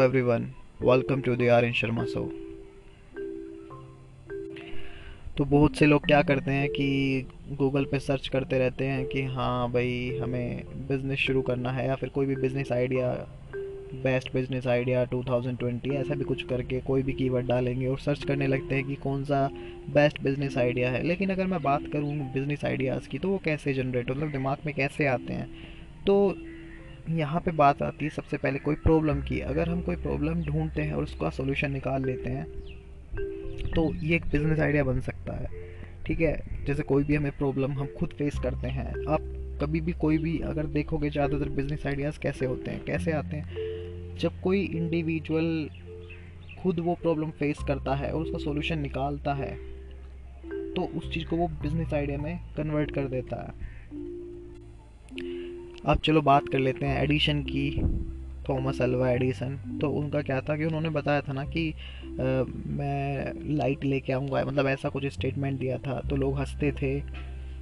everyone, welcome to the Aryan Sharma show तो बहुत से लोग क्या करते हैं कि गूगल पे सर्च करते रहते हैं कि हाँ भाई हमें बिज़नेस शुरू करना है या फिर कोई भी business idea best business idea 2020 ऐसा भी कुछ करके कोई भी कीवर्ड डालेंगे और सर्च करने लगते हैं कि कौन सा बेस्ट बिज़नेस आइडिया है। लेकिन अगर मैं बात करूँ बिज़नेस आइडियाज़ की तो वो कैसे जनरेट मतलब दिमाग में कैसे आते हैं? तो यहाँ पे बात आती है, सबसे पहले कोई प्रॉब्लम की। अगर हम कोई प्रॉब्लम ढूंढते हैं और उसका सोल्यूशन निकाल लेते हैं तो ये एक बिज़नेस आइडिया बन सकता है। ठीक है? जैसे कोई भी हमें प्रॉब्लम हम खुद फेस करते हैं। आप कभी भी कोई भी अगर देखोगे ज़्यादातर बिज़नेस आइडियाज़ कैसे होते हैं, कैसे आते हैं? जब कोई इंडिविजुअल खुद वो प्रॉब्लम फेस करता है और उसका सोल्यूशन निकालता है तो उस चीज़ को वो बिज़नेस आइडिया में कन्वर्ट कर देता है। अब चलो बात कर लेते हैं एडिशन की थॉमस अल्वा एडिसन तो उनका क्या था कि उन्होंने बताया था ना कि आ, मैं लाइट लेके आऊँगा मतलब ऐसा कुछ स्टेटमेंट दिया था तो लोग हँसते थे।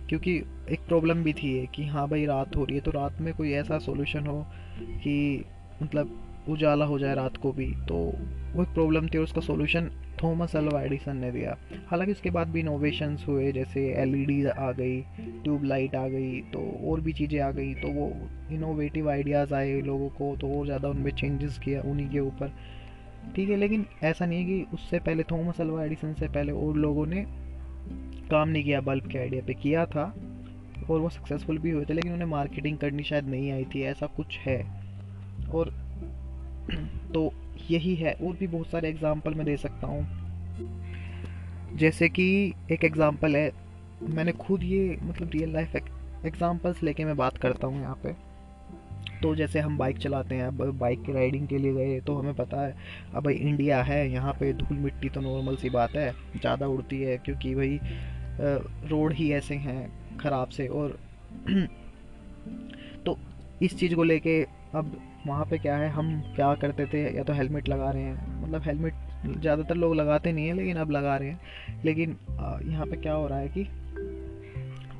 क्योंकि एक प्रॉब्लम भी थी कि हाँ भाई रात हो रही है तो रात में कोई ऐसा सोल्यूशन हो कि मतलब उजाला हो जाए रात को भी तो वो एक प्रॉब्लम थी और उसका सोल्यूशन थॉमस अल्वा एडिसन ने दिया। हालाँकि उसके बाद भी इनोवेशंस हुए, जैसे एलईडी आ गई, ट्यूबलाइट आ गई तो और भी चीज़ें आ गई तो वो इनोवेटिव आइडियाज़ आए लोगों को तो और ज़्यादा उनमें चेंजेस किया उन्हीं के ऊपर। ठीक है, लेकिन ऐसा नहीं है कि उससे पहले, थॉमस अल्वा एडिसन से पहले और लोगों ने काम नहीं किया बल्ब के आइडिया पे किया था, और वो सक्सेसफुल भी हुए थे, लेकिन उन्हें मार्केटिंग करनी शायद नहीं आई थी, ऐसा कुछ है। और तो यही है, और भी बहुत सारे एग्ज़ाम्पल मैं दे सकता हूँ। जैसे कि एक एग्ज़ाम्पल है, मैंने खुद ये मतलब रियल लाइफ एग्ज़ाम्पल्स लेके मैं बात करता हूँ यहाँ पे। तो जैसे हम बाइक चलाते हैं, अब बाइक की राइडिंग के लिए गए तो हमें पता है, अब भाई इंडिया है, यहाँ पे धूल मिट्टी तो नॉर्मल सी बात है, ज़्यादा उड़ती है, क्योंकि भाई रोड ही ऐसे हैं ख़राब से, और तो इस चीज़ को लेके अब वहाँ पे क्या है, हम क्या करते थे, या तो हेलमेट लगा रहे हैं। मतलब हेलमेट ज़्यादातर लोग लगाते नहीं हैं, लेकिन अब लगा रहे हैं। लेकिन यहाँ पे क्या हो रहा है कि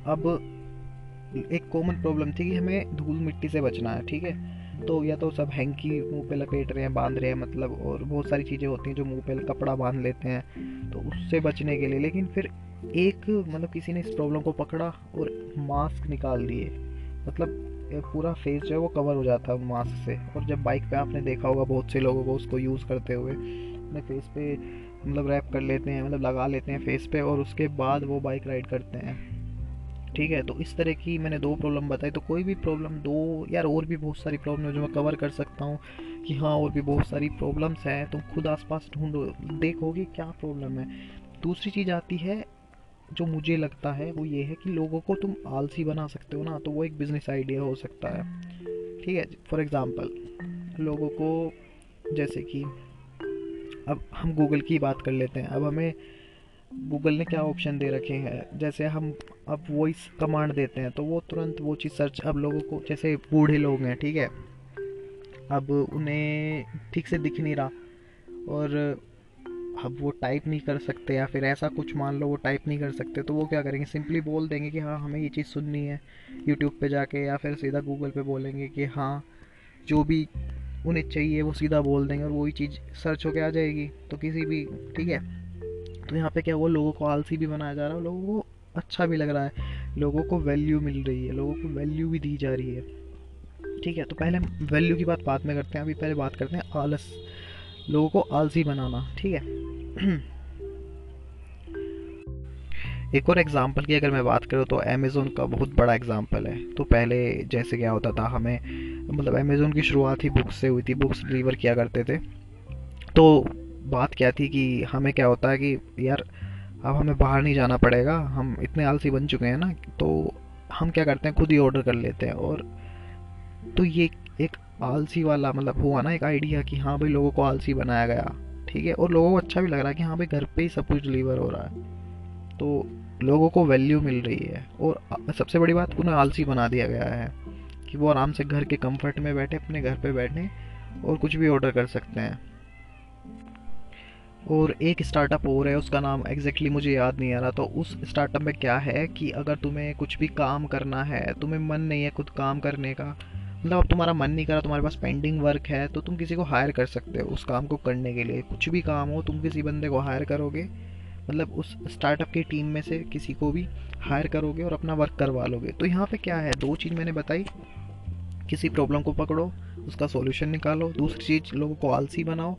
अब एक कॉमन प्रॉब्लम थी कि हमें धूल मिट्टी से बचना है, ठीक है? तो या तो सब हैंकी मुँह पे लपेट रहे हैं, बाँध रहे हैं मतलब और बहुत सारी चीज़ें होती हैं जो मुँह पे कपड़ा बाँध लेते हैं तो उससे बचने के लिए। लेकिन फिर एक मतलब किसी ने इस प्रॉब्लम को पकड़ा और मास्क निकाल दिए। मतलब पूरा फेस जो है वो कवर हो जाता है मास्क से। और जब बाइक पे आपने देखा होगा बहुत से लोगों को उसको यूज़ करते हुए, अपने फेस पे मतलब रैप कर लेते हैं मतलब लगा लेते हैं फेस पे और उसके बाद वो बाइक राइड करते हैं। ठीक है तो इस तरह की मैंने दो प्रॉब्लम बताई। तो कोई भी प्रॉब्लम दो यार और भी बहुत सारी प्रॉब्लम है जो मैं कवर कर सकता हूँ कि हाँ और भी बहुत सारी प्रॉब्लम्स हैं। तुम खुद आसपास ढूंढो देखोगे क्या प्रॉब्लम है। दूसरी चीज़ आती है जो मुझे लगता है वो ये है कि लोगों को तुम आलसी बना सकते हो ना तो वो एक बिज़नेस आइडिया हो सकता है। ठीक है फॉर एग्ज़ाम्पल लोगों को जैसे कि अब हम गूगल की बात कर लेते हैं। अब हमें गूगल ने क्या ऑप्शन दे रखे हैं? जैसे हम अब वॉइस कमांड देते हैं तो वो तुरंत वो चीज़ सर्च अब लोगों को जैसे बूढ़े लोग हैं, ठीक है? अब उन्हें ठीक से दिख नहीं रहा। और अब वो टाइप नहीं कर सकते या फिर ऐसा कुछ मान लो वो टाइप नहीं कर सकते तो वो क्या करेंगे? सिंपली बोल देंगे कि हाँ हमें ये चीज़ सुननी है यूट्यूब पे जाके या फिर सीधा गूगल पे बोलेंगे कि हाँ जो भी उन्हें चाहिए वो सीधा बोल देंगे और वही चीज़ सर्च होके आ जाएगी। तो किसी भी, ठीक है? तो यहाँ पे क्या वो लोगों को आलसी भी बनाया जा रहा है लोगों को अच्छा भी लग रहा है। लोगों को वैल्यू मिल रही है, लोगों को वैल्यू भी दी जा रही है। ठीक है? तो पहले हम वैल्यू की बात बाद में करते हैं, अभी पहले बात करते हैं आलस। लोगों को आलसी बनाना, ठीक है? एक और एग्ज़ाम्पल की अगर मैं बात करूँ तो अमेज़ोन का बहुत बड़ा एग्ज़ाम्पल है। तो पहले जैसे क्या होता था, हमें मतलब अमेज़ोन की शुरुआत ही बुक्स से हुई थी बुक्स डिलीवर किया करते थे। तो बात क्या थी कि हमें क्या होता है कि यार, अब हमें बाहर नहीं जाना पड़ेगा, हम इतने आलसी बन चुके हैं ना तो हम क्या करते हैं, खुद ही ऑर्डर कर लेते हैं। और तो ये एक आलसी वाला मतलब हुआ ना एक आइडिया कि हाँ भाई लोगों को आलसी बनाया गया। ठीक है? और लोगों को अच्छा भी लग रहा है कि हाँ भाई घर पे ही सब कुछ डिलीवर हो रहा है। तो लोगों को वैल्यू मिल रही है। और सबसे बड़ी बात, उन्हें आलसी बना दिया गया है कि वो आराम से घर के कंफर्ट में बैठे, अपने घर पे बैठे और कुछ भी ऑर्डर कर सकते हैं। और एक स्टार्टअप और है, उसका नाम एग्जैक्टली exactly मुझे याद नहीं आ रहा। तो उस स्टार्टअप में क्या है कि अगर तुम्हें कुछ भी काम करना है, तुम्हें मन नहीं है खुद काम करने का मतलब अब तुम्हारा मन नहीं करा तुम्हारे पास पेंडिंग वर्क है तो तुम किसी को हायर कर सकते हो उस काम को करने के लिए। कुछ भी काम हो, तुम किसी बंदे को हायर करोगे मतलब उस स्टार्टअप की टीम में से किसी को भी हायर करोगे और अपना वर्क करवा लोगे। तो यहाँ पे क्या है? दो चीज़ मैंने बताई। किसी प्रॉब्लम को पकड़ो, उसका सॉल्यूशन निकालो, दूसरी चीज़ लोगों को आलसी बनाओ।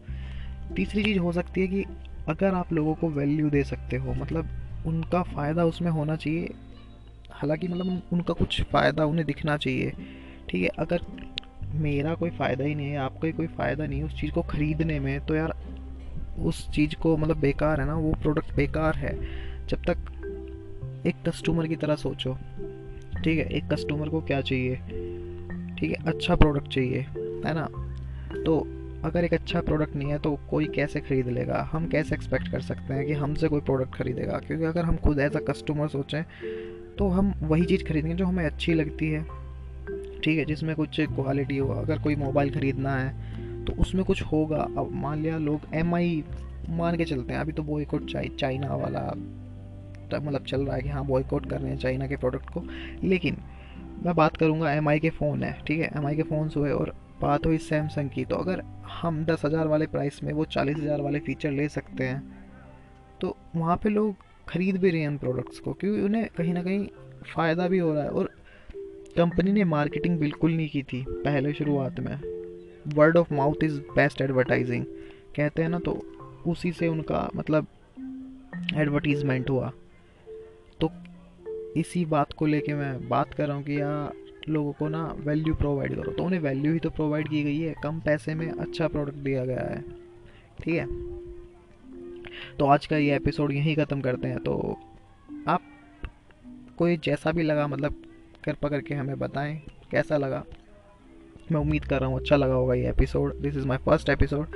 तीसरी चीज़ हो सकती है कि अगर आप लोगों को वैल्यू दे सकते हो मतलब उनका फ़ायदा उसमें होना चाहिए। हालाँकि मतलब उनका कुछ फ़ायदा उन्हें दिखना चाहिए। ठीक है, अगर मेरा कोई फ़ायदा ही नहीं है, आपका ही कोई फ़ायदा नहीं है उस चीज़ को ख़रीदने में तो यार उस चीज़ को मतलब बेकार है ना, वो प्रोडक्ट बेकार है। जब तक एक कस्टमर की तरह सोचो, ठीक है, एक कस्टमर को क्या चाहिए? ठीक है अच्छा प्रोडक्ट चाहिए, है ना? तो अगर एक अच्छा प्रोडक्ट नहीं है तो कोई कैसे ख़रीद लेगा? हम कैसे एक्सपेक्ट कर सकते हैं कि हमसे कोई प्रोडक्ट ख़रीदेगा? क्योंकि अगर हम खुद एज अ कस्टमर सोचें तो हम वही चीज़ खरीदेंगे जो हमें अच्छी लगती है। ठीक है, जिसमें कुछ क्वालिटी हो, अगर कोई मोबाइल ख़रीदना है तो उसमें कुछ होगा। अब मान लिया लोग एमआई मान के चलते हैं, अभी तो बॉयकॉट चाइ चाइना वाला मतलब चल रहा है कि हाँ बॉयकॉट कर रहे हैं चाइना के प्रोडक्ट को। लेकिन, मैं बात करूँगा एम के फ़ोन है, ठीक है? एमआई के फ़ोन हुए और बात हुई सैमसंग की तो अगर हम दस हज़ार वाले प्राइस में वो चालीस हज़ार वाले फ़ीचर ले सकते हैं तो वहाँ पे लोग ख़रीद भी रहे हैं उन प्रोडक्ट्स को, क्योंकि उन्हें कहीं ना कहीं फ़ायदा भी हो रहा है और कंपनी ने मार्केटिंग बिल्कुल नहीं की थी, पहले शुरुआत में। Word of mouth is best advertising कहते हैं ना तो उसी से उनका मतलब एडवर्टीज़मेंट हुआ। तो इसी बात को लेके मैं बात कर रहा हूँ कि यार लोगों को ना वैल्यू प्रोवाइड करो। तो उन्हें वैल्यू ही तो प्रोवाइड की गई है, कम पैसे में अच्छा प्रोडक्ट दिया गया है। ठीक है? तो आज का ये एपिसोड यहीं ख़त्म करते हैं। तो आप कोई जैसा भी लगा मतलब कृपा करके हमें बताएँ, कैसा लगा? मैं उम्मीद कर रहा हूँ अच्छा लगा होगा ये episode this is my first episode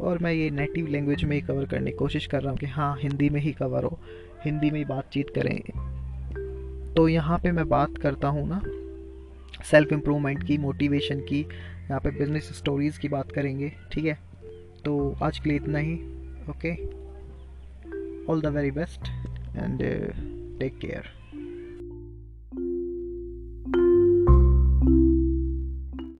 और मैं ये नेटिव लैंग्वेज में ही कवर करने की कोशिश कर रहा हूँ कि हाँ हिंदी में ही कवर हो. हिंदी में ही बातचीत करें. तो यहाँ पे मैं बात करता हूँ ना सेल्फ इम्प्रूवमेंट की मोटिवेशन की, यहाँ पे बिज़नेस स्टोरीज़ की बात करेंगे, ठीक है? तो आज के लिए इतना ही okay all the very best and take care